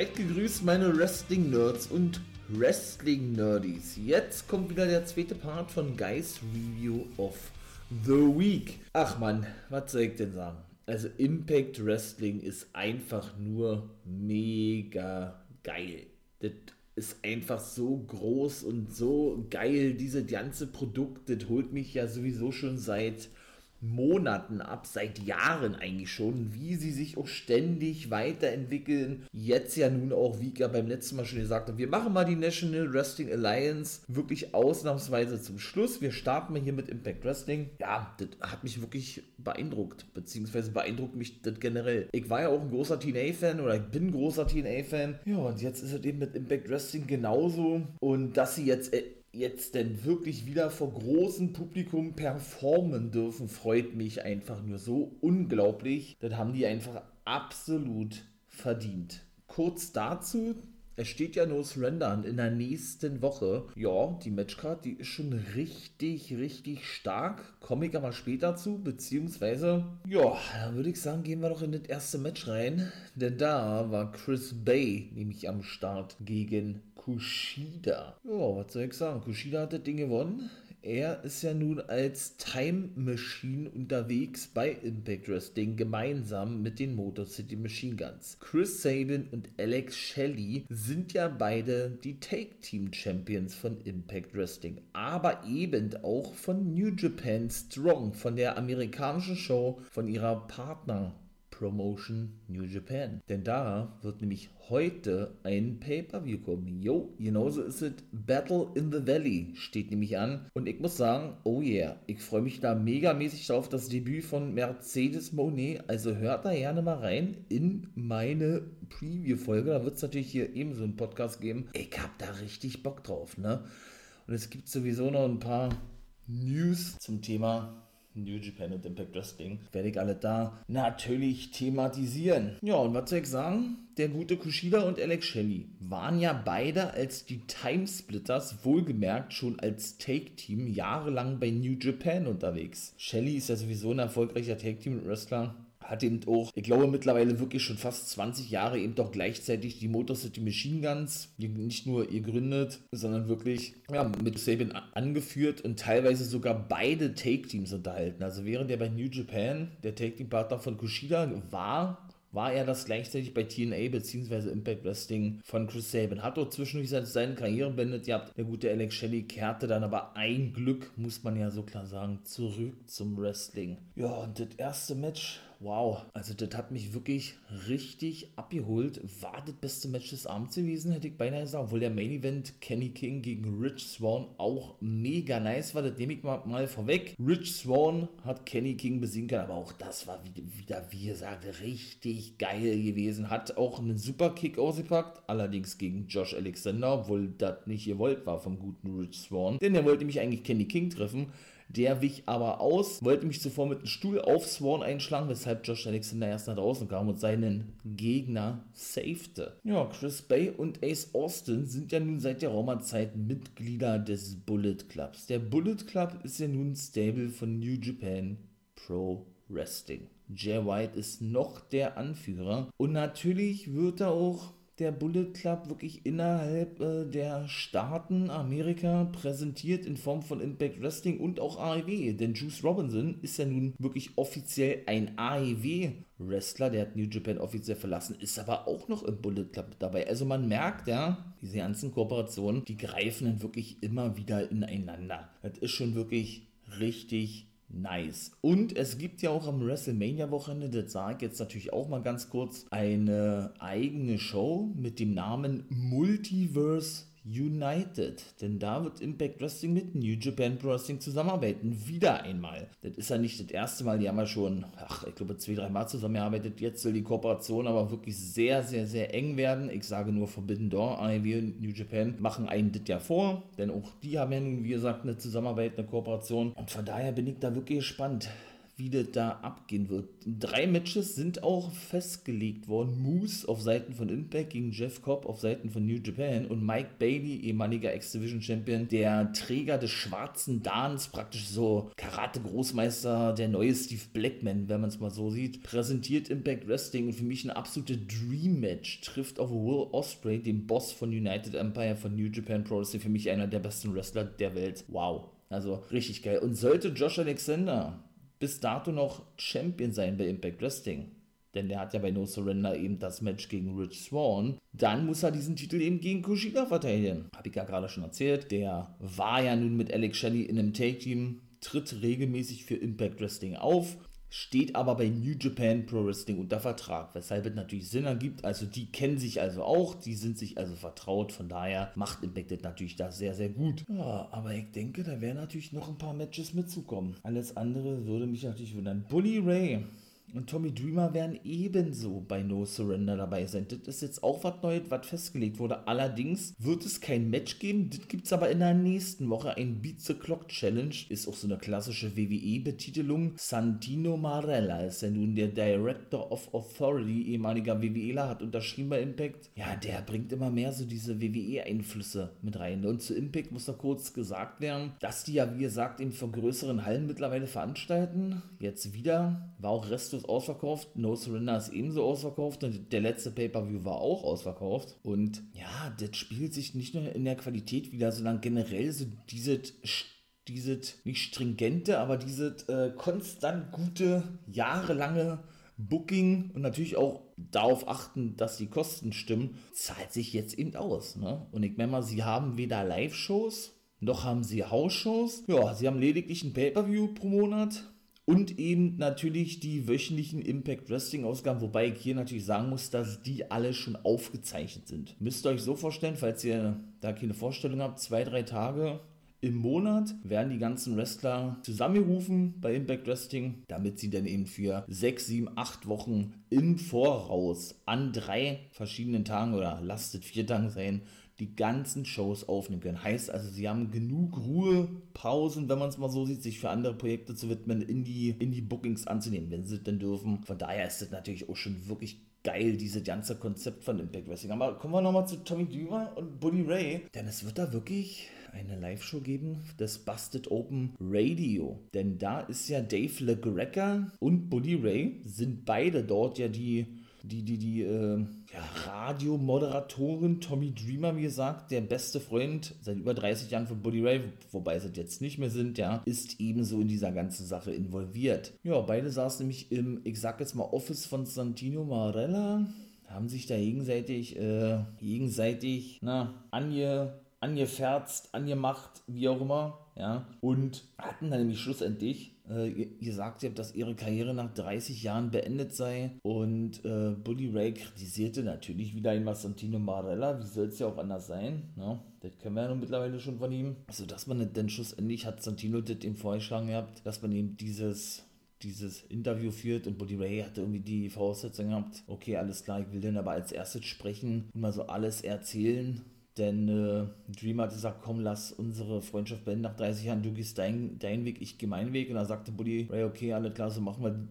Seid gegrüßt, meine Wrestling-Nerds und Wrestling-Nerdies. Jetzt kommt wieder der zweite Part von Guys Review of the Week. Ach man, was soll ich denn sagen? Also Impact Wrestling ist einfach nur mega geil. Das ist einfach so groß und so geil. Diese ganze Produkt, das holt mich ja sowieso schon seit Monaten ab, seit Jahren eigentlich schon, wie sie sich auch ständig weiterentwickeln. Jetzt ja nun auch, wie ich ja beim letzten Mal schon gesagt habe, wir machen mal die National Wrestling Alliance wirklich ausnahmsweise zum Schluss. Wir starten mal hier mit Impact Wrestling. Ja, das hat mich wirklich beeindruckt, beziehungsweise beeindruckt mich das generell. Ich war ja auch ein großer TNA-Fan oder ich bin ein großer TNA-Fan. Ja, und jetzt ist es eben mit Impact Wrestling genauso. Und dass sie jetzt äh, jetzt denn wirklich wieder vor großem Publikum performen dürfen, freut mich einfach nur so unglaublich. Das haben die einfach absolut verdient. Kurz dazu, es steht ja No Surrender in der nächsten Woche. Ja, die Matchcard, die ist schon richtig, richtig stark. Komme ich aber später zu, beziehungsweise, ja, dann würde ich sagen, gehen wir doch in das erste Match rein. Denn da war Chris Bay nämlich am Start gegen Kushida. Ja, was soll ich sagen? Kushida hat das Ding gewonnen. Er ist ja nun als Time Machine unterwegs bei Impact Wrestling gemeinsam mit den Motor City Machine Guns. Chris Sabin und Alex Shelley sind ja beide die Take Team Champions von Impact Wrestling, aber eben auch von New Japan Strong, von der amerikanischen Show, von ihrer Partner Promotion New Japan. Denn da wird nämlich heute ein Pay-Per-View kommen. Jo, genauso ist es. Battle in the Valley steht nämlich an. Und ich muss sagen, oh yeah, ich freue mich da megamäßig auf das Debüt von Mercedes Monet. Also hört da gerne mal rein in meine Preview-Folge. Da wird es natürlich hier eben so einen Podcast geben. Ich habe da richtig Bock drauf, ne? Und es gibt sowieso noch ein paar News zum Thema New Japan und Impact Wrestling, werde ich alle da natürlich thematisieren. Ja, und was soll ich sagen? Der gute Kushida und Alex Shelley waren ja beide als die Timesplitters, wohlgemerkt schon als Take-Team, jahrelang bei New Japan unterwegs. Shelley ist ja sowieso ein erfolgreicher Take-Team-Wrestler hat eben auch, ich glaube mittlerweile wirklich schon fast 20 Jahre eben doch gleichzeitig die Motor City Machine Guns, nicht nur ihr gründet, sondern wirklich ja, mit Sabin angeführt und teilweise sogar beide Take-Teams unterhalten. Also während er bei New Japan der Take-Team-Partner von Kushida war, war er das gleichzeitig bei TNA bzw. Impact Wrestling von Chris Sabin. Hat dort zwischendurch seine Karriere beendet gehabt. Der gute Alex Shelley kehrte dann aber ein Glück, muss man ja so klar sagen, zurück zum Wrestling. Ja, und das erste Match wow, also das hat mich wirklich richtig abgeholt. War das beste Match des Abends gewesen, hätte ich beinahe gesagt. Obwohl der Main Event Kenny King gegen Rich Swan auch mega nice war, das nehme ich mal, mal vorweg. Rich Swan hat Kenny King besiegen können, aber auch das war wieder, wie gesagt, richtig geil gewesen. Hat auch einen super Kick ausgepackt, allerdings gegen Josh Alexander, obwohl das nicht gewollt war vom guten Rich Swan. Denn er wollte mich eigentlich Kenny King treffen. Der wich aber aus, wollte mich zuvor mit einem Stuhl auf Swan einschlagen, weshalb Josh Alexander erst nach draußen kam und seinen Gegner safete. Ja, Chris Bay und Ace Austin sind ja nun seit der Raumerzeit Mitglieder des Bullet Clubs. Der Bullet Club ist ja nun Stable von New Japan Pro Wrestling. Jay White ist noch der Anführer und natürlich wird er auch der Bullet Club wirklich innerhalb äh, der Staaten Amerika präsentiert in Form von Impact Wrestling und auch AEW. Denn Juice Robinson ist ja nun wirklich offiziell ein AEW Wrestler, der hat New Japan offiziell verlassen, ist aber auch noch im Bullet Club dabei. Also man merkt ja, diese ganzen Kooperationen, die greifen dann wirklich immer wieder ineinander. Das ist schon wirklich richtig nice. Und es gibt ja auch am WrestleMania-Wochenende, das sage ich jetzt natürlich auch mal ganz kurz, eine eigene Show mit dem Namen Multiverse United. Denn da wird Impact Wrestling mit New Japan Pro Wrestling zusammenarbeiten. Wieder einmal. Das ist ja nicht das erste Mal. Die haben ja schon, ach, ich glaube, zwei, drei Mal zusammengearbeitet. Jetzt soll die Kooperation aber wirklich sehr, sehr, sehr eng werden. Ich sage nur Forbidden Door, AEW und New Japan machen einen das ja vor. Denn auch die haben ja nun, wie gesagt, eine Zusammenarbeit, eine Kooperation. Und von daher bin ich da wirklich gespannt wie das da abgehen wird. Drei Matches sind auch festgelegt worden. Moose auf Seiten von Impact gegen Jeff Cobb auf Seiten von New Japan und Mike Bailey, ehemaliger X-Division Champion, der Träger des schwarzen Dans, praktisch so Karate-Großmeister, der neue Steve Blackman, wenn man es mal so sieht, präsentiert Impact Wrestling und für mich ein absolute Dream-Match. Trifft auf Will Osprey, den Boss von United Empire von New Japan Pro Wrestling, für mich einer der besten Wrestler der Welt. Wow. Also richtig geil. Und sollte Josh Alexander bis dato noch Champion sein bei Impact Wrestling, denn der hat ja bei No Surrender eben das Match gegen Rich Swan, dann muss er diesen Titel eben gegen Kushida verteidigen. Habe ich ja gerade schon erzählt. Der war ja nun mit Alex Shelley in einem Take-Team, tritt regelmäßig für Impact Wrestling auf, steht aber bei New Japan Pro Wrestling unter Vertrag, weshalb es natürlich Sinn ergibt. Also die kennen sich also auch, die sind sich also vertraut, von daher macht Impact das natürlich da sehr, sehr gut. Ja, aber ich denke, da werden natürlich noch ein paar Matches mitzukommen. Alles andere würde mich natürlich wundern. Bully Ray und Tommy Dreamer werden ebenso bei No Surrender dabei sein. Das ist jetzt auch was Neues, was festgelegt wurde. Allerdings wird es kein Match geben. Das gibt es aber in der nächsten Woche. Ein Beat the Clock Challenge. Ist auch so eine klassische WWE-Betitelung. Santino Marella ist ja nun der Director of Authority, ehemaliger WWEler, hat unterschrieben bei Impact. Ja, der bringt immer mehr so diese WWE-Einflüsse mit rein. Und zu Impact muss noch kurz gesagt werden, dass die ja, wie gesagt, eben für größeren Hallen mittlerweile veranstalten. Jetzt wieder. War auch Resto ist ausverkauft, No Surrender ist ebenso ausverkauft und der letzte Pay-Per-View war auch ausverkauft. Und ja, das spielt sich nicht nur in der Qualität wieder, sondern generell so dieses dieses nicht stringente, aber dieses äh, konstant gute, jahrelange Booking und natürlich auch darauf achten, dass die Kosten stimmen, zahlt sich jetzt eben aus. Ne? Und ich meine mal, sie haben weder Live-Shows, noch haben sie Hausshows. Ja, sie haben lediglich ein Pay-Per-View pro Monat und eben natürlich die wöchentlichen Impact Wrestling Ausgaben, wobei ich hier natürlich sagen muss, dass die alle schon aufgezeichnet sind. Müsst ihr euch so vorstellen, falls ihr da keine Vorstellung habt, zwei, drei Tage im Monat werden die ganzen Wrestler zusammengerufen bei Impact Wrestling, damit sie dann eben für sechs, sieben, acht Wochen im Voraus an drei verschiedenen Tagen oder lastet vier Tagen sein, die ganzen Shows aufnehmen können. Heißt also, sie haben genug Ruhepausen, wenn man es mal so sieht, sich für andere Projekte zu widmen, in die, in die Bookings anzunehmen, wenn sie es denn dürfen. Von daher ist das natürlich auch schon wirklich geil, dieses ganze Konzept von Impact Wrestling. Aber kommen wir nochmal zu Tommy Dreamer und Buddy Ray, denn es wird da wirklich eine Live-Show geben, das Busted Open Radio. Denn da ist ja Dave LeGreca und Buddy Ray, sind beide dort ja die die, die, die äh, ja, Radiomoderatorin Tommy Dreamer, wie gesagt, der beste Freund seit über 30 Jahren von Buddy Ray, wobei sie jetzt nicht mehr sind, ja, ist ebenso in dieser ganzen Sache involviert. Ja, beide saßen nämlich im, ich sag jetzt mal, Office von Santino Marella, haben sich da gegenseitig, äh, gegenseitig, na, ange, angeferzt, angemacht, wie auch immer, ja, und hatten dann nämlich schlussendlich äh, gesagt, dass ihre Karriere nach 30 Jahren beendet sei. Und äh, Bully Ray kritisierte natürlich wieder einmal Santino Marella. Wie soll es ja auch anders sein? Ne? Das kennen wir ja nun mittlerweile schon von ihm. Also, dass man dann schlussendlich hat Santino das ihm vorgeschlagen gehabt, dass man eben dieses dieses Interview führt und Buddy Ray hatte irgendwie die Voraussetzung gehabt, okay, alles klar, ich will dann aber als erstes sprechen und mal so alles erzählen, denn äh, Dream hat gesagt, komm, lass unsere Freundschaft beenden nach 30 Jahren, du gehst deinen dein Weg, ich gehe meinen Weg. Und dann sagte Buddy Ray, okay, alles klar, so machen wir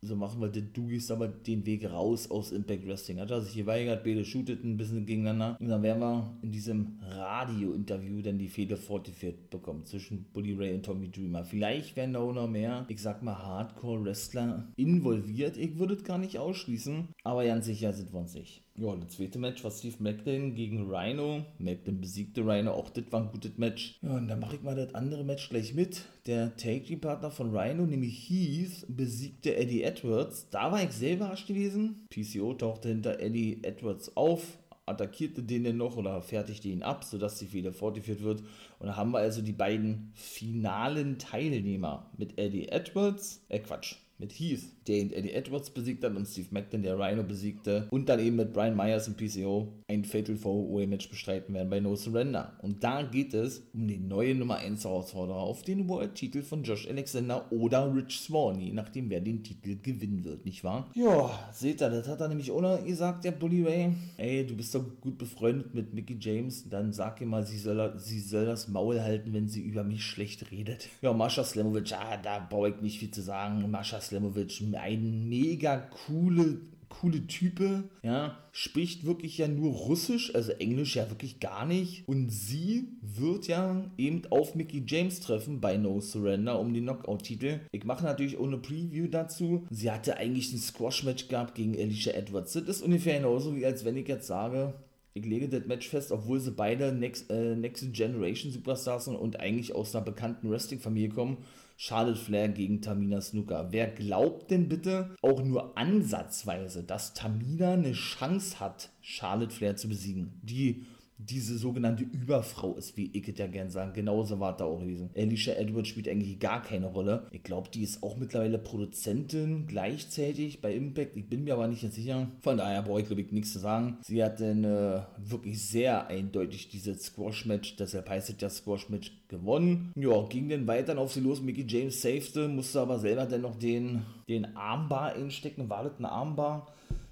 so machen wir das. Du gehst aber den Weg raus aus Impact Wrestling. Hat er sich geweigert, beide shooteten ein bisschen gegeneinander. Und dann werden wir in diesem Radio-Interview dann die Fehde fortgeführt bekommen zwischen Bully Ray und Tommy Dreamer. Vielleicht werden da auch noch mehr, ich sag mal, Hardcore-Wrestler involviert. Ich würde es gar nicht ausschließen, aber ganz sicher sind wir uns nicht. Ja, das zweite Match war Steve Macklin gegen Rhino. Macklin besiegte Rhino, auch das war ein gutes Match. Ja, und dann mache ich mal das andere Match gleich mit. Der Take-Team-Partner von Rhino, nämlich Heath, besiegte Eddie Edwards. Da war ich sehr überrascht gewesen. PCO tauchte hinter Eddie Edwards auf, attackierte den dann noch oder fertigte ihn ab, sodass die Fehler fortgeführt wird. Und da haben wir also die beiden finalen Teilnehmer mit Eddie Edwards, äh Quatsch, mit Heath, der Eddie Edwards besiegt hat und Steve Macklin, der Rhino besiegte und dann eben mit Brian Myers im PCO ein Fatal 4 Match bestreiten werden bei No Surrender. Und da geht es um den neuen Nummer 1 Herausforderer auf den World Titel von Josh Alexander oder Rich Swan, nachdem wer den Titel gewinnen wird, nicht wahr? Ja, seht ihr, das hat er nämlich ohne gesagt, der Bully Ray. Ey, du bist doch gut befreundet mit Mickey James, dann sag ihr mal, sie soll, sie soll das Maul halten, wenn sie über mich schlecht redet. Ja, Mascha Slamovic, ah, da brauche ich nicht viel zu sagen. Mascha Aslamovic, ein mega coole, coole Type, ja, spricht wirklich ja nur Russisch, also Englisch ja wirklich gar nicht. Und sie wird ja eben auf Mickey James treffen bei No Surrender um den Knockout-Titel. Ich mache natürlich ohne Preview dazu. Sie hatte eigentlich ein Squash-Match gehabt gegen Alicia Edwards. Das ist ungefähr genauso, wie als wenn ich jetzt sage, ich lege das Match fest, obwohl sie beide Next, äh, Next Generation Superstars sind und eigentlich aus einer bekannten Wrestling-Familie kommen. Charlotte Flair gegen Tamina Snooker. Wer glaubt denn bitte auch nur ansatzweise, dass Tamina eine Chance hat, Charlotte Flair zu besiegen? Die diese sogenannte Überfrau ist, wie ich es ja gern sagen. Genauso war da auch gewesen. Alicia Edwards spielt eigentlich gar keine Rolle. Ich glaube, die ist auch mittlerweile Produzentin gleichzeitig bei Impact. Ich bin mir aber nicht sicher. Von daher brauche ich, glaube ich, nichts zu sagen. Sie hat dann äh, wirklich sehr eindeutig dieses Squash-Match, deshalb heißt es ja Squash-Match, gewonnen. Ja, ging dann weiter auf sie los. Mickey James safete, musste aber selber dann noch den, den Armbar einstecken. War das ein Armbar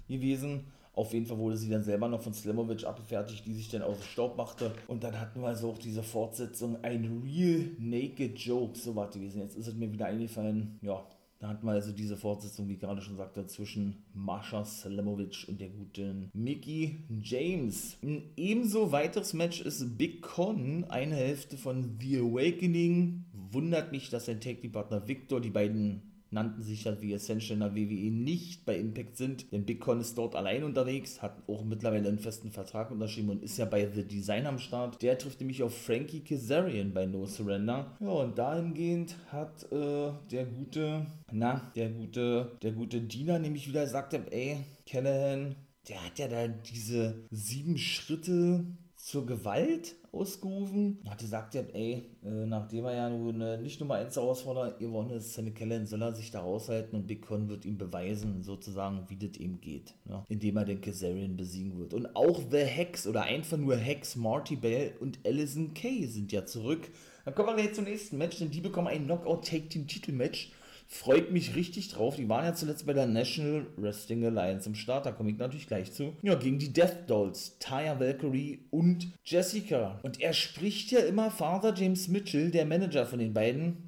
gewesen? Auf jeden Fall wurde sie dann selber noch von Slimovic abgefertigt, die sich dann aus dem Staub machte. Und dann hatten wir also auch diese Fortsetzung, ein Real Naked Joke, so war gewesen. Jetzt ist es mir wieder eingefallen, ja, da hatten wir also diese Fortsetzung, wie ich gerade schon sagte, zwischen Mascha Slimovic und der guten Mickey James. Ein ebenso weiteres Match ist Big Con, eine Hälfte von The Awakening. Wundert mich, dass sein Tag-Team-Partner Victor die beiden nannten sich halt wie Essential in der WWE nicht bei Impact sind, denn Big Con ist dort allein unterwegs, hat auch mittlerweile einen festen Vertrag unterschrieben und ist ja bei The Design am Start. Der trifft nämlich auf Frankie Kazarian bei No Surrender. Ja, und dahingehend hat äh, der gute, na, der gute, der gute Diener nämlich wieder gesagt, ey, Callahan, der hat ja da diese sieben Schritte zur Gewalt ausgerufen. Hat gesagt, ey, äh, nachdem er ja nun äh, nicht Nummer 1 Herausforderer gewonnen ist, Sammy Kellen, soll er sich da raushalten und Big Con wird ihm beweisen, sozusagen, wie das ihm geht. Ja? Indem er den Kazarian besiegen wird. Und auch The Hex oder einfach nur Hex, Marty Bell und Allison Kay sind ja zurück. Dann kommen wir jetzt zum nächsten Match, denn die bekommen ein Knockout-Take-Team-Titelmatch Freut mich richtig drauf. Die waren ja zuletzt bei der National Wrestling Alliance im Start. Da komme ich natürlich gleich zu. Ja, gegen die Death Dolls, Taya Valkyrie und Jessica. Und er spricht ja immer Father James Mitchell, der Manager von den beiden,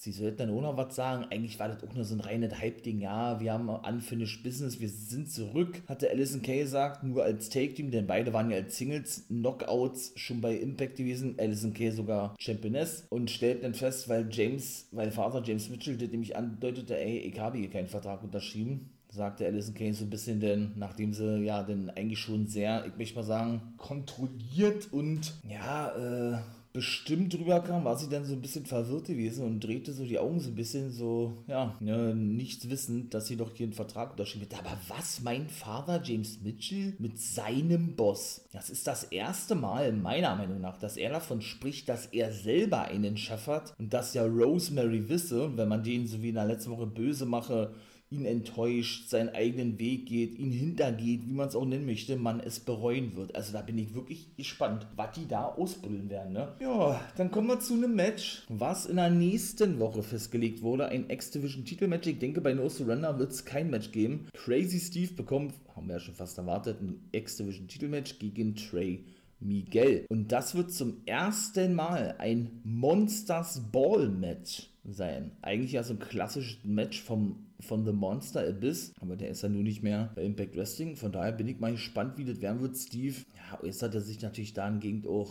sie sollten dann auch noch was sagen. Eigentlich war das auch nur so ein reines Hype-Ding. Ja, wir haben Unfinished Business, wir sind zurück, hatte Alison Kay gesagt, nur als Take-Team, denn beide waren ja als Singles Knockouts schon bei Impact gewesen. Alison Kay sogar Championess und stellten dann fest, weil James, weil Vater James Mitchell das nämlich andeutete, ey, ich habe hier keinen Vertrag unterschrieben sagte Alison Kane so ein bisschen, denn nachdem sie ja dann eigentlich schon sehr, ich möchte mal sagen, kontrolliert und ja, äh, bestimmt drüber kam, war sie dann so ein bisschen verwirrt gewesen und drehte so die Augen so ein bisschen so, ja, ne, nichts wissend, dass sie doch hier einen Vertrag unterschrieben hat. Aber was mein Vater James Mitchell mit seinem Boss? Das ist das erste Mal, meiner Meinung nach, dass er davon spricht, dass er selber einen Chef hat und dass ja Rosemary wisse, wenn man den so wie in der letzten Woche böse mache, ihn enttäuscht, seinen eigenen Weg geht, ihn hintergeht, wie man es auch nennen möchte, man es bereuen wird. Also da bin ich wirklich gespannt, was die da ausbrüllen werden. Ne? Ja, dann kommen wir zu einem Match, was in der nächsten Woche festgelegt wurde. Ein X-Division-Titelmatch. Ich denke, bei No Surrender wird es kein Match geben. Crazy Steve bekommt, haben wir ja schon fast erwartet, ein X-Division-Titelmatch gegen Trey Miguel. Und das wird zum ersten Mal ein Monsters Ball Match sein. Eigentlich ja so ein klassisches Match vom, von The Monster Abyss, aber der ist ja nun nicht mehr bei Impact Wrestling. Von daher bin ich mal gespannt, wie das werden wird. Steve ja, äußert er sich natürlich dahingehend auch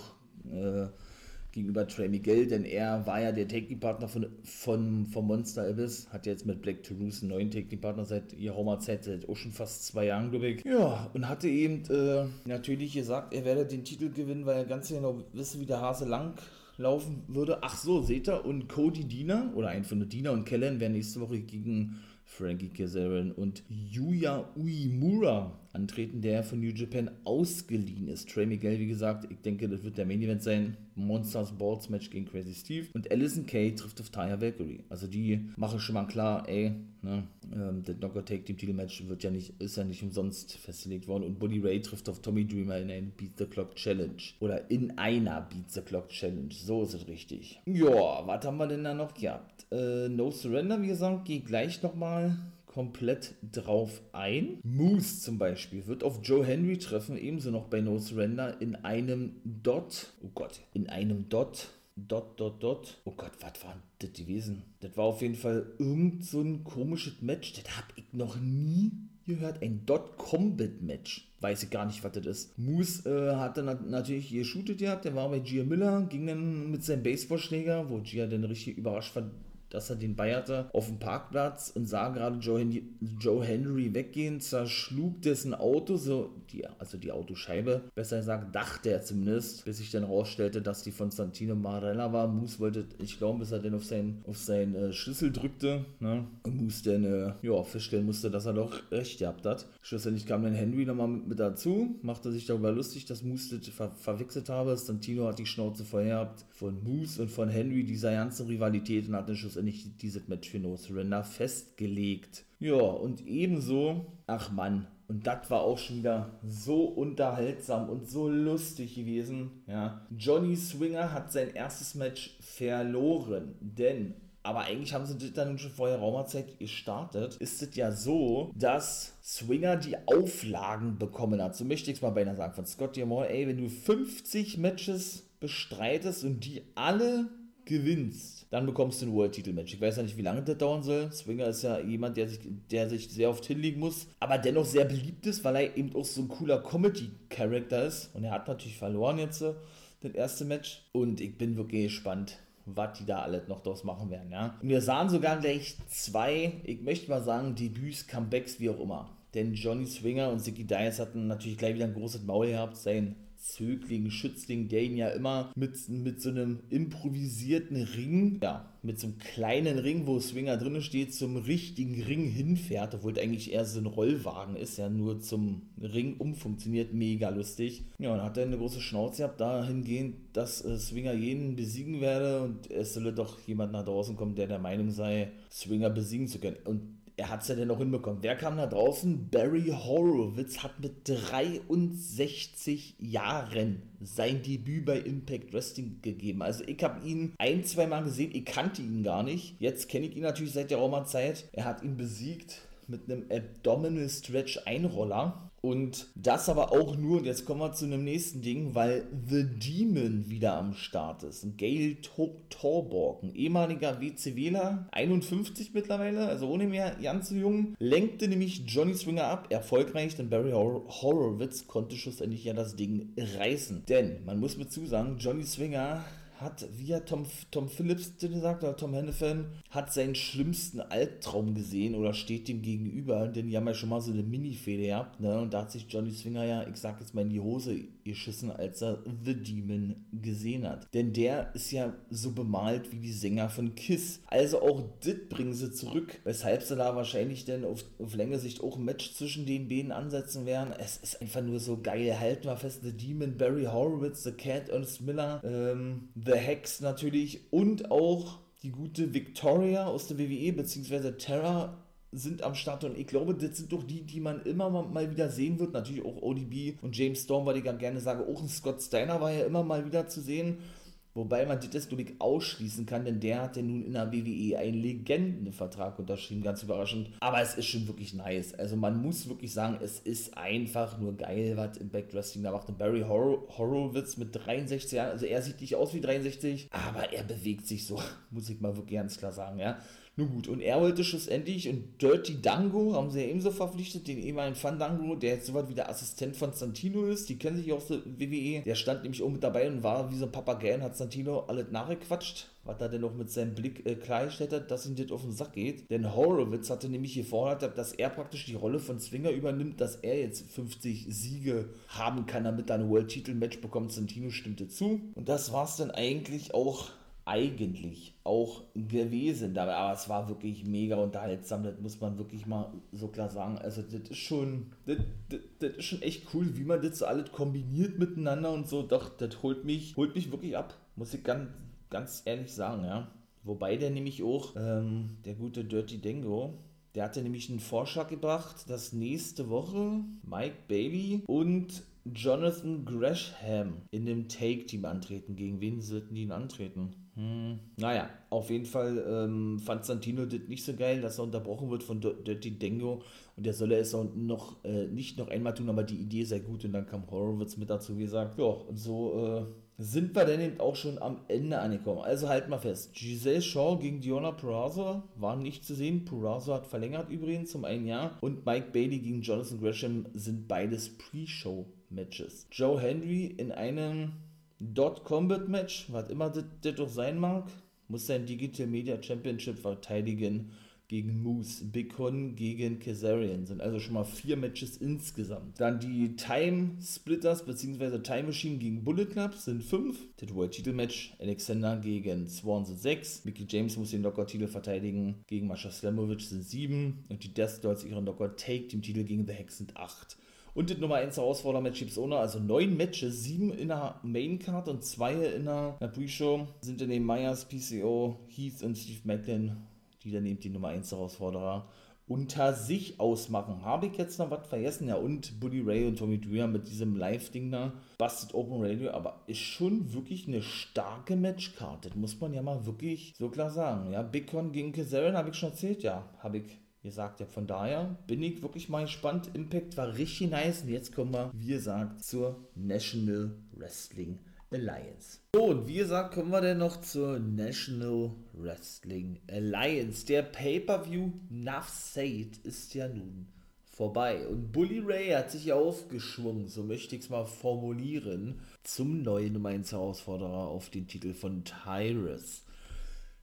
äh, gegenüber Trey Miguel, denn er war ja der Take-Partner von, von, von Monster Abyss, hat jetzt mit Black Toulouse einen neuen Take-Partner seit ihrer Zeit, seit auch schon fast zwei Jahren, glaube ich. Ja, und hatte eben äh, natürlich gesagt, er werde den Titel gewinnen, weil er ganz genau wisse, wie der Hase lang laufen würde. Ach so, ihr, und Cody Diener, oder ein von Diener und Kellen werden nächste Woche gegen Frankie Kazarian und Yuya Uemura antreten, der von New Japan ausgeliehen ist. Trey Miguel, wie gesagt, ich denke, das wird der Main Event sein. Monsters Balls Match gegen Crazy Steve. Und Alison Kay trifft auf Taya Valkyrie. Also die machen schon mal klar, ey, ne, ähm, das Knocker Take Team Titel Match wird ja nicht, ist ja nicht umsonst festgelegt worden. Und Buddy Ray trifft auf Tommy Dreamer in einer Beat the Clock Challenge. Oder in einer Beat the Clock Challenge. So ist es richtig. Ja, was haben wir denn da noch gehabt? Äh, no Surrender, wie gesagt, gehe gleich nochmal komplett drauf ein. Moose zum Beispiel wird auf Joe Henry treffen, ebenso noch bei No Surrender in einem Dot. Oh Gott, in einem Dot. Dot, dot, dot. Oh Gott, was war das gewesen? Das war auf jeden Fall irgend so ein komisches Match. Das habe ich noch nie gehört. Ein Dot Combat Match. Weiß ich gar nicht, was das ist. Moose äh, hat dann natürlich geshootet gehabt. Der war bei Gia Miller, ging dann mit seinem Baseballschläger, wo Gia dann richtig überrascht war, dass er den hatte, auf dem Parkplatz und sah gerade Joe Henry, Joe Henry weggehen, zerschlug dessen Auto, so die, also die Autoscheibe, besser gesagt, dachte er zumindest, bis sich dann rausstellte, dass die von Santino Marella war. Moose wollte, ich glaube, bis er dann auf seinen auf seinen äh, Schlüssel drückte, ne? Und Moose dann, äh, ja, feststellen musste, dass er doch recht gehabt hat. Schlussendlich kam dann Henry nochmal mit, mit dazu, machte sich darüber lustig, dass Moose das ver verwechselt habe. Santino hat die Schnauze voll gehabt von Moose und von Henry, dieser ganzen Rivalität und hat dann schlussendlich schlussendlich dieses Match für No Surrender festgelegt. Ja, und ebenso, ach Mann, und das war auch schon wieder so unterhaltsam und so lustig gewesen. Ja, Johnny Swinger hat sein erstes Match verloren, denn aber eigentlich haben sie das dann schon vorher Raumerzeit gestartet, ist es ja so, dass Swinger die Auflagen bekommen hat. So möchte ich es mal beinahe sagen von Scott Diamond. Ey, wenn du 50 Matches bestreitest und die alle gewinnst, dann bekommst du ein World-Titel-Match. Ich weiß ja nicht, wie lange das dauern soll. Swinger ist ja jemand, der sich, der sich sehr oft hinlegen muss, aber dennoch sehr beliebt ist, weil er eben auch so ein cooler Comedy-Charakter ist. Und er hat natürlich verloren jetzt äh, das erste Match. Und ich bin wirklich gespannt, was die da alles noch draus machen werden. Ja? Und wir sahen sogar gleich zwei, ich möchte mal sagen, Debüts, Comebacks, wie auch immer. Denn Johnny Swinger und Zicky Dias hatten natürlich gleich wieder ein großes Maul gehabt. Sein Zögling, Schützling, der ihn ja immer mit, mit so einem improvisierten Ring, ja, mit so einem kleinen Ring, wo Swinger drin steht, zum richtigen Ring hinfährt, obwohl eigentlich eher so ein Rollwagen ist, ja nur zum Ring umfunktioniert, mega lustig. Ja, und hat er eine große Schnauze gehabt, dahingehend, dass äh, Swinger jeden besiegen werde und es solle doch jemand nach draußen kommen, der der Meinung sei, Swinger besiegen zu können. Und er hat es ja dann noch hinbekommen. Wer kam da draußen? Barry Horowitz hat mit 63 Jahren sein Debüt bei Impact Wrestling gegeben. Also ich habe ihn ein, zwei Mal gesehen, ich kannte ihn gar nicht. Jetzt kenne ich ihn natürlich seit der Roma-Zeit. Er hat ihn besiegt mit einem Abdominal Stretch Einroller. Und das aber auch nur, und jetzt kommen wir zu einem nächsten Ding, weil The Demon wieder am Start ist. Gail Torborg, ein ehemaliger WCWler, 51 mittlerweile, also ohne mehr ganz so jung, lenkte nämlich Johnny Swinger ab, erfolgreich, denn Barry Hor Horowitz konnte schlussendlich ja das Ding reißen. Denn, man muss mir zusagen, Johnny Swinger hat, wie hat Tom, Tom Phillips gesagt, oder Tom Hennefan, hat seinen schlimmsten Albtraum gesehen oder steht dem gegenüber, denn die haben ja schon mal so eine Mini-Fehde gehabt, ne? Und da hat sich Johnny Swinger ja, ich sag jetzt mal, in die Hose geschissen, als er The Demon gesehen hat. Denn der ist ja so bemalt wie die Sänger von Kiss. Also auch das bringen sie zurück, weshalb sie da wahrscheinlich dann auf, auf längere Sicht auch ein Match zwischen den beiden ansetzen werden. Es ist einfach nur so geil. Halten wir fest, The Demon, Barry Horowitz, The Cat, Ernest Miller, ähm, The Hex natürlich und auch die gute Victoria aus der WWE bzw. Terra sind am Start und ich glaube, das sind doch die, die man immer mal wieder sehen wird. Natürlich auch ODB und James Storm, weil ich ganz gerne sage, auch ein Scott Steiner war ja immer mal wieder zu sehen. Wobei man das, glaube ausschließen kann, denn der hat ja nun in der WWE einen Legendenvertrag unterschrieben, ganz überraschend. Aber es ist schon wirklich nice. Also man muss wirklich sagen, es ist einfach nur geil, was Impact Wrestling da macht. Und Barry Hor Horowitz mit 63 Jahren, also er sieht nicht aus wie 63, aber er bewegt sich so, muss ich mal wirklich ganz klar sagen, ja. Nun gut, und er wollte schlussendlich, und Dirty Dango haben sie ja ebenso verpflichtet, den ehemaligen Fandango, der jetzt soweit wie der Assistent von Santino ist, die kennen sich aus der WWE, der stand nämlich auch mit dabei und war wie so ein Papagei und hat Santino alles nachgequatscht, was er denn noch mit seinem Blick äh, klargestellt hat, dass ihm das auf den Sack geht. Denn Horowitz hatte nämlich gefordert, dass er praktisch die Rolle von Zwinger übernimmt, dass er jetzt 50 Siege haben kann, damit er ein World-Titel-Match bekommt. Santino stimmte zu. Und das war es dann eigentlich auch eigentlich auch gewesen. Aber es war wirklich mega unterhaltsam, das muss man wirklich mal so klar sagen. Also das ist schon, das, das, das ist schon echt cool, wie man das so alles kombiniert miteinander und so. Doch, das holt mich, holt mich wirklich ab, muss ich ganz, ganz ehrlich sagen, ja. Wobei der nämlich auch, ähm, der gute Dirty Dengo, der hatte nämlich einen Vorschlag gebracht, dass nächste Woche Mike Bailey und Jonathan Gresham in dem Take-Team antreten. Gegen wen sollten die ihn antreten? Hm. Naja, auf jeden Fall ähm, fand Santino das nicht so geil, dass er unterbrochen wird von Dirty Dengo und der solle es auch noch, äh, nicht noch einmal tun, aber die Idee sei gut und dann kam Horowitz mit dazu, wie gesagt, ja, und so äh, sind wir dann eben auch schon am Ende angekommen. Also halt mal fest, Giselle Shaw gegen Diona Purrazzo war nicht zu sehen, Purrazzo hat verlängert übrigens um ein Jahr und Mike Bailey gegen Jonathan Gresham sind beides Pre-Show-Matches. Joe Henry in einem Dot Combat Match, was immer das, doch sein mag, muss sein Digital Media Championship verteidigen gegen Moose. Big Con gegen Kazarian. Sind also schon mal vier Matches insgesamt. Dann die Time Splitters bzw. Time Machine gegen Bullet Club sind fünf. Das World Titel Match Alexander gegen Swan sind sechs. Mickey James muss den Locker-Titel verteidigen gegen Mascha Slamovic sind sieben. Und die Death Dolls ihren Locker Take dem Titel gegen The Hex sind acht. Und das Nummer 1 Herausforderer-Match gibt es ohne, also neun Matches, sieben in der Main-Card und zwei in der, Pre-Show sind in den Myers, PCO, Heath und Steve Macklin, die dann eben die Nummer 1 Herausforderer unter sich ausmachen. Habe ich jetzt noch was vergessen? Ja, und Buddy Ray und Tommy Dreamer mit diesem Live-Ding da. Busted Open Radio, aber ist schon wirklich eine starke Matchcard. Das muss man ja mal wirklich so klar sagen. Ja, Big Con gegen Kazarian habe ich schon erzählt, ja. Habe ich Ihr sagt ja, von daher bin ich wirklich mal gespannt. Impact war richtig nice. Und jetzt kommen wir, wie gesagt, zur National Wrestling Alliance. So, und wie gesagt, kommen wir denn noch zur National Wrestling Alliance. Der Pay-Per-View Nuff Said ist ja nun vorbei. Und Bully Ray hat sich aufgeschwungen, so möchte ich es mal formulieren, zum neuen Nummer 1 Herausforderer auf den Titel von Tyrus.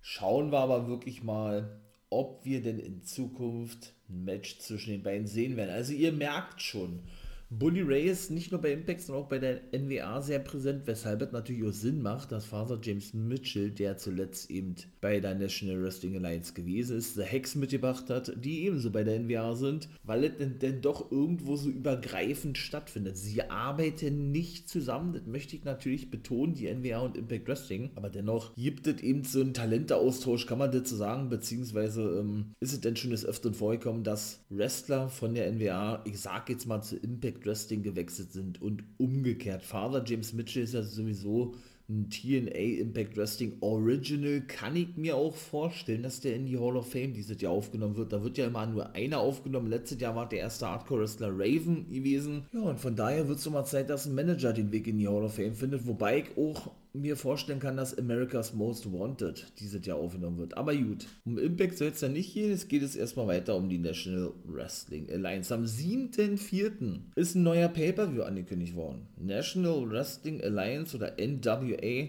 Schauen wir aber wirklich mal, ob wir denn in Zukunft ein Match zwischen den beiden sehen werden. Also ihr merkt schon, Bully Ray ist nicht nur bei Impact, sondern auch bei der NWA sehr präsent, weshalb es natürlich auch Sinn macht, dass Vater James Mitchell, der zuletzt eben bei der National Wrestling Alliance gewesen ist, The Hex mitgebracht hat, die ebenso bei der NWA sind, weil es denn, denn doch irgendwo so übergreifend stattfindet. Sie arbeiten nicht zusammen, das möchte ich natürlich betonen, die NWA und Impact Wrestling, aber dennoch gibt es eben so einen Talenteaustausch, kann man dazu sagen, beziehungsweise ähm, ist es denn schon des Öfteren vorgekommen, dass Wrestler von der NWA, ich sag jetzt mal zu Impact Impact Wrestling gewechselt sind und umgekehrt. Father James Mitchell ist ja sowieso ein TNA Impact Wrestling Original. Kann ich mir auch vorstellen, dass der in die Hall of Fame dieses Jahr aufgenommen wird. Da wird ja immer nur einer aufgenommen. Letztes Jahr war der erste Hardcore Wrestler Raven gewesen. Ja, und von daher wird es mal Zeit, dass ein Manager den Weg in die Hall of Fame findet. Wobei ich auch mir vorstellen kann, dass America's Most Wanted dieses Jahr aufgenommen wird. Aber gut, um Impact soll es ja nicht gehen. Es geht jetzt erstmal weiter um die National Wrestling Alliance. Am 7.4. ist ein neuer Pay-Per-View angekündigt worden. National Wrestling Alliance oder NWA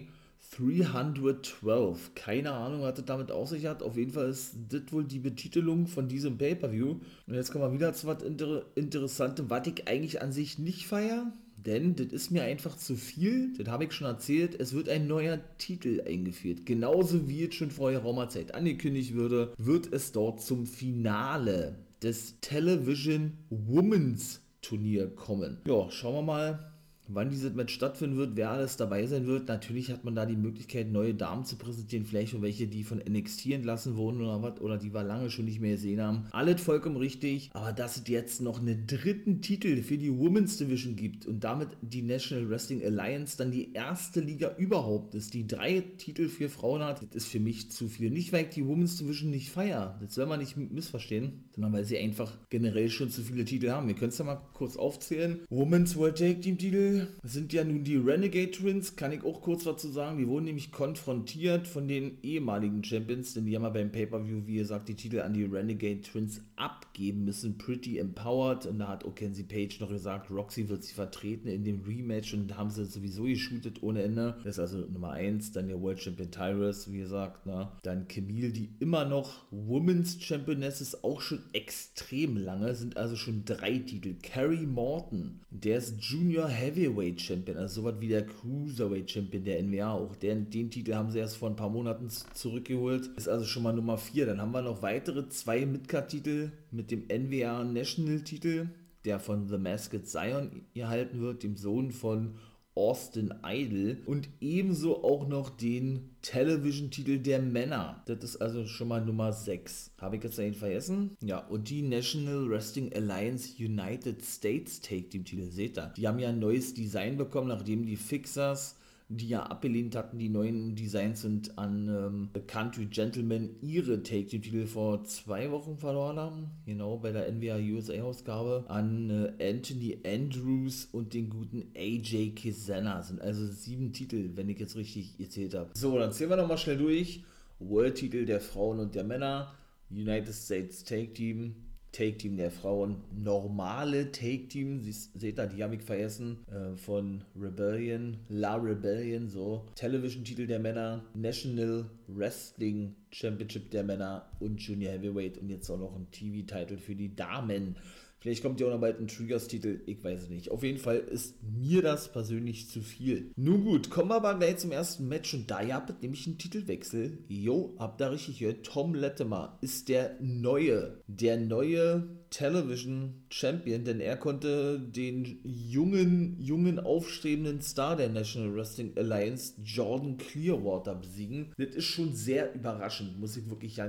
312. Keine Ahnung, was das damit auf sich hat. Auf jeden Fall ist das wohl die Betitelung von diesem Pay-Per-View. Und jetzt kommen wir wieder zu was Inter Interessantem, was ich eigentlich an sich nicht feiere denn das ist mir einfach zu viel, das habe ich schon erzählt, es wird ein neuer Titel eingeführt. Genauso wie es schon vor geraumer Zeit angekündigt wurde, wird es dort zum Finale des Television Women's Turnier kommen. Ja, schauen wir mal, wann dieses Match stattfinden wird, wer alles dabei sein wird. Natürlich hat man da die Möglichkeit, neue Damen zu präsentieren, vielleicht schon welche, die von NXT entlassen wurden oder was, oder die wir lange schon nicht mehr gesehen haben. Alles vollkommen richtig, aber dass es jetzt noch einen dritten Titel für die Women's Division gibt und damit die National Wrestling Alliance dann die erste Liga überhaupt ist, die drei Titel für Frauen hat, das ist für mich zu viel. Nicht, weil ich die Women's Division nicht feiere, das soll man nicht missverstehen, sondern weil sie einfach generell schon zu viele Titel haben. Wir können es ja mal kurz aufzählen. Women's World Tag Team Titel, sind ja nun die Renegade Twins, kann ich auch kurz was zu sagen. Die wurden nämlich konfrontiert von den ehemaligen Champions, denn die haben ja beim Pay-Per-View, wie gesagt, die Titel an die Renegade Twins abgeben müssen. Pretty Empowered und da hat Okenzie Page noch gesagt, Roxy wird sie vertreten in dem Rematch und haben sie sowieso geshootet ohne Ende. Das ist also Nummer 1. Dann der World Champion Tyrus, wie gesagt. Ne? Dann Camille, die immer noch Women's Championess ist, auch schon extrem lange, sind also schon drei Titel. Carrie Morton, der ist Junior Heavy Heavyweight Champion, also sowas wie der Cruiserweight Champion der NWA auch. Den, den Titel haben sie erst vor ein paar Monaten zurückgeholt, ist also schon mal Nummer 4. Dann haben wir noch weitere zwei Midcard-Titel mit dem NWA National Titel, der von The Masked Zion erhalten wird, dem Sohn von Austin Idol und ebenso auch noch den Television-Titel der Männer. Das ist also schon mal Nummer 6. Habe ich jetzt einen vergessen? Ja, und die National Wrestling Alliance United States Take Team Titel, seht ihr? Die haben ja ein neues Design bekommen, nachdem die Fixers die ja abgelehnt hatten, die neuen Designs sind an ähm, Country Gentlemen ihre Take-Titel vor zwei Wochen verloren haben. Genau, bei der NWA USA-Ausgabe an äh, Anthony Andrews und den guten AJ Kizena. Sind also sieben Titel, wenn ich jetzt richtig gezählt habe. So, dann zählen wir nochmal schnell durch. World-Titel der Frauen und der Männer. United States Take Team, Take-Team der Frauen, normale Take-Team, seht ihr, die habe ich vergessen, äh, von Rebellion, La Rebellion, so, Television-Titel der Männer, National Wrestling Championship der Männer und Junior Heavyweight. Und jetzt auch noch ein TV-Titel für die Damen. Vielleicht kommt ja auch noch bald ein Triggers-Titel, ich weiß es nicht. Auf jeden Fall ist mir das persönlich zu viel. Nun gut, kommen wir aber gleich zum ersten Match und da habt ihr nämlich einen Titelwechsel. Jo, habt ihr richtig gehört. Tom Latimer ist der neue, der neue Television Champion, denn er konnte den jungen, jungen aufstrebenden Star der National Wrestling Alliance, Jordan Clearwater, besiegen. Das ist schon sehr überraschend, muss ich wirklich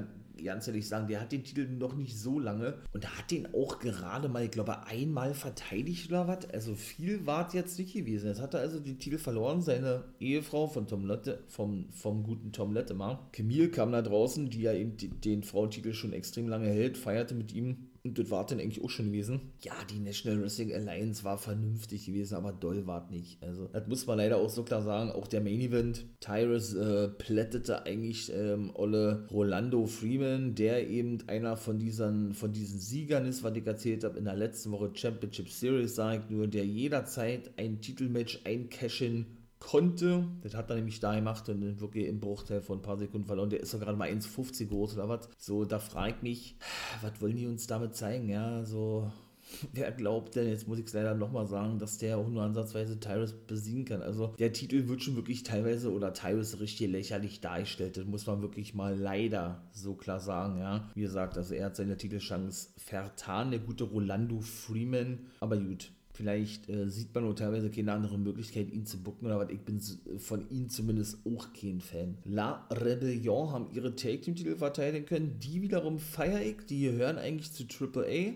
ganz ehrlich sagen, der hat den Titel noch nicht so lange und hat den auch gerade mal, ich glaube, einmal verteidigt oder was. Also viel war es jetzt nicht gewesen. Jetzt hat er also den Titel verloren. Seine Ehefrau von Tom Lette, vom, vom guten Tom Lettemar, Camille kam da draußen, die ja eben den Frauentitel schon extrem lange hält, feierte mit ihm und das war dann eigentlich auch schon gewesen. Ja, die National Wrestling Alliance war vernünftig gewesen, aber doll war es nicht. Also, das muss man leider auch so klar sagen. Auch der Main Event. Tyrus äh, plättete eigentlich ähm, Olle Rolando Freeman, der eben einer von diesen, von diesen Siegern ist, was ich erzählt habe in der letzten Woche Championship Series, sagt nur, der jederzeit ein Titelmatch eincashen konnte. Das hat er nämlich da gemacht und wirklich im Bruchteil von ein paar Sekunden verloren. Der ist doch gerade mal 1,50 groß oder was. So, da frage ich mich, was wollen die uns damit zeigen? Ja, so. Wer glaubt denn, jetzt muss ich es leider nochmal sagen, dass der auch nur ansatzweise Tyrus besiegen kann? Also der Titel wird schon wirklich teilweise oder Tyrus richtig lächerlich dargestellt. Das muss man wirklich mal leider so klar sagen, ja. Wie gesagt, also er hat seine Titelchance vertan, der gute Rolando Freeman. Aber gut, Vielleicht äh, sieht man auch teilweise keine andere Möglichkeit, ihn zu bucken was. Ich bin von ihm zumindest auch kein Fan. La Rebellion haben ihre Take-Team-Titel verteidigen können. Die wiederum feiere ich. Die gehören eigentlich zu AAA.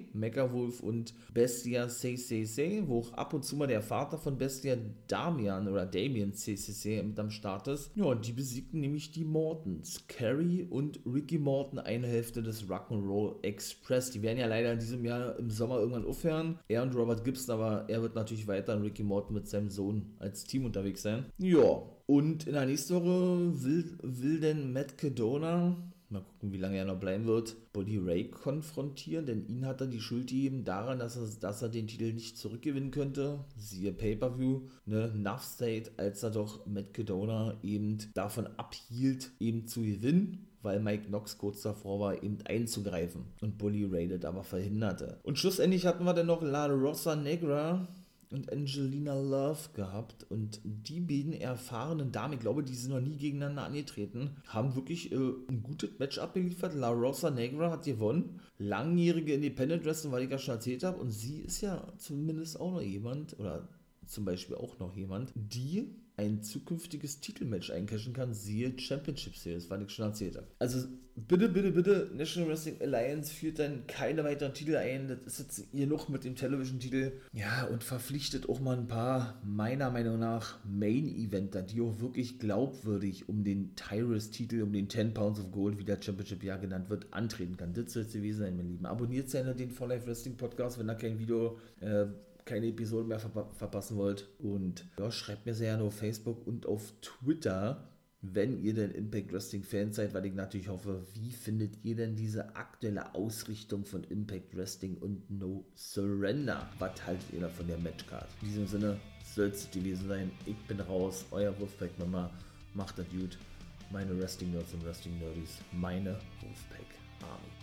Wolf und Bestia CCC, wo auch ab und zu mal der Vater von Bestia Damian oder Damien CCC mit am Start ist. Ja, und die besiegten nämlich die Mortons. Carrie und Ricky Morton, eine Hälfte des Rock'n'Roll Express. Die werden ja leider in diesem Jahr im Sommer irgendwann aufhören. Er und Robert Gibson aber er wird natürlich weiter Ricky Morton mit seinem Sohn als Team unterwegs sein. Ja, und in der nächsten Woche will, will denn Matt Cadona, mal gucken, wie lange er noch bleiben wird, Buddy Ray konfrontieren, denn ihn hat er die Schuld gegeben daran, dass er, dass er den Titel nicht zurückgewinnen könnte. Siehe Pay-Per-View, ne, Nuff State, als er doch Matt Cadona eben davon abhielt, eben zu gewinnen weil Mike Knox kurz davor war, eben einzugreifen und Bully Raided aber verhinderte. Und schlussendlich hatten wir dann noch La Rosa Negra und Angelina Love gehabt und die beiden erfahrenen Damen, ich glaube, die sind noch nie gegeneinander angetreten, haben wirklich äh, ein gutes Match abgeliefert. La Rosa Negra hat gewonnen, langjährige Independent Wrestling, weil ich ja schon erzählt habe und sie ist ja zumindest auch noch jemand oder zum Beispiel auch noch jemand, die ein zukünftiges Titelmatch eincashen kann, siehe Championship Series, was ich schon erzählt habe. Also bitte, bitte, bitte, National Wrestling Alliance führt dann keine weiteren Titel ein. Das ist jetzt hier noch mit dem Television-Titel. Ja, und verpflichtet auch mal ein paar, meiner Meinung nach, Main-Eventer, die auch wirklich glaubwürdig um den Tyrus-Titel, um den 10 Pounds of Gold, wie der Championship ja genannt wird, antreten kann. Das soll es gewesen sein, mein Lieben. Abonniert gerne den For Life Wrestling Podcast, wenn da kein Video äh, keine Episode mehr ver verpassen wollt. Und ja, schreibt mir sehr gerne auf Facebook und auf Twitter, wenn ihr denn Impact Wrestling Fan seid, weil ich natürlich hoffe, wie findet ihr denn diese aktuelle Ausrichtung von Impact Wrestling und No Surrender? Was haltet ihr da von der Matchcard? In diesem Sinne soll es gewesen sein. Ich bin raus, euer Wolfpack Mama. Macht das gut. Meine Wrestling Nerds und Wrestling Nerdies. Meine Wolfpack Army.